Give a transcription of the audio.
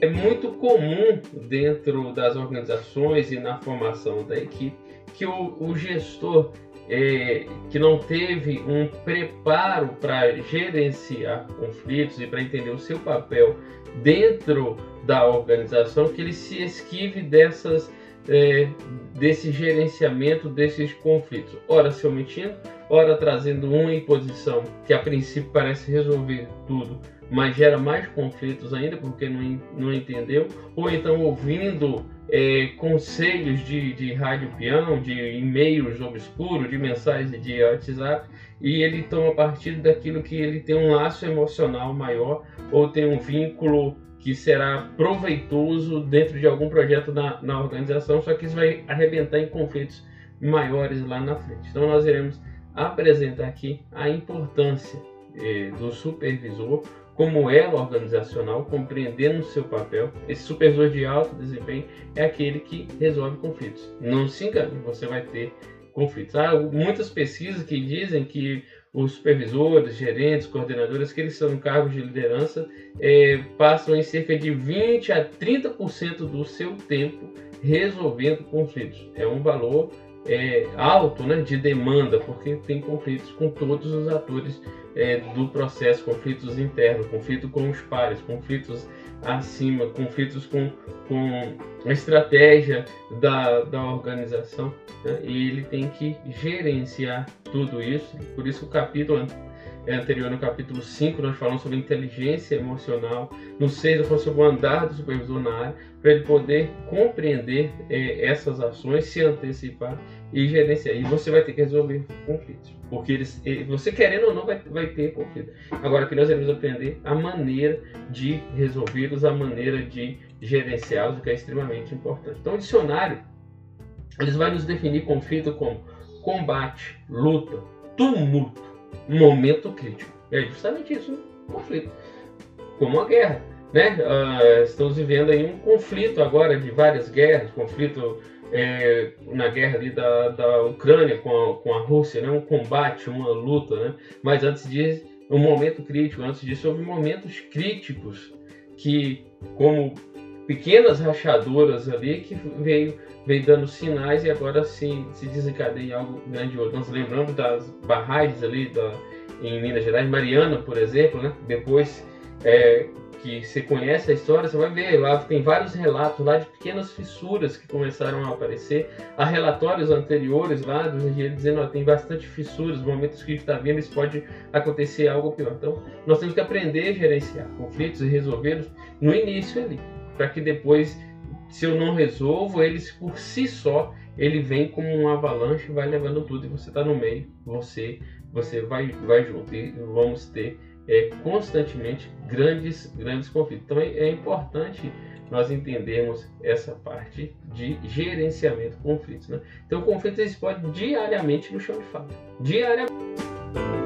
É muito comum dentro das organizações e na formação da equipe que o, o gestor é, que não teve um preparo para gerenciar conflitos e para entender o seu papel dentro da organização, que ele se esquive dessas é, desse gerenciamento desses conflitos. Ora se omitindo, ora trazendo uma imposição que a princípio parece resolver tudo, mas gera mais conflitos ainda porque não, não entendeu, ou então ouvindo é, conselhos de, de rádio peão, de e-mails obscuros, de mensagens de WhatsApp, e ele toma partido daquilo que ele tem um laço emocional maior ou tem um vínculo que será proveitoso dentro de algum projeto na, na organização, só que isso vai arrebentar em conflitos maiores lá na frente. Então nós iremos apresentar aqui a importância eh, do supervisor como elo organizacional, compreendendo seu papel. Esse supervisor de alto desempenho é aquele que resolve conflitos. Não se engane, você vai ter conflitos. Há muitas pesquisas que dizem que os supervisores, gerentes, coordenadores, que eles são cargos de liderança, é, passam em cerca de 20 a 30% do seu tempo resolvendo conflitos. É um valor é, alto né, de demanda, porque tem conflitos com todos os atores é, do processo, conflitos internos, conflito com os pares, conflitos acima, conflitos com, com a estratégia da, da organização. Né? E ele tem que gerenciar tudo isso. Por isso o capítulo anterior, no capítulo 5, nós falamos sobre inteligência emocional. No 6, eu falo sobre o andar do supervisor na área, para ele poder compreender é, essas ações, se antecipar e gerenciar. E você vai ter que resolver conflitos. Porque eles, você querendo ou não vai, vai ter conflito. Agora que nós devemos aprender a maneira de resolvê-los, a maneira de gerenciá-los, o que é extremamente importante. Então o dicionário eles vai nos definir conflito como combate, luta, tumulto, momento crítico. É justamente isso, um conflito. Como a guerra. Né? Uh, estamos vivendo aí um conflito agora de várias guerras, conflito é, na guerra ali da, da Ucrânia com a, com a Rússia, né? um combate, uma luta, né? mas antes disso, um momento crítico, antes disso houve momentos críticos que, como pequenas rachaduras ali, que veio, veio dando sinais e agora se, se desencadeia algo grandioso. Nós lembramos das barragens ali da, em Minas Gerais, Mariana, por exemplo, né? depois é, que você conhece a história, você vai ver lá tem vários relatos lá de pequenas fissuras que começaram a aparecer. Há relatórios anteriores lá dos engenheiros dizendo que tem bastante fissuras, momentos que está vendo, isso pode acontecer algo pior. Então, nós temos que aprender a gerenciar conflitos e resolvê-los no início ali, para que depois, se eu não resolvo, eles por si só, ele vem como um avalanche, vai levando tudo e você está no meio, você você vai vai junto e vamos ter é, constantemente grandes, grandes conflitos. Então é, é importante nós entendermos essa parte de gerenciamento de conflitos. Né? Então, o conflito se pode diariamente no chão de fábrica. Diariamente.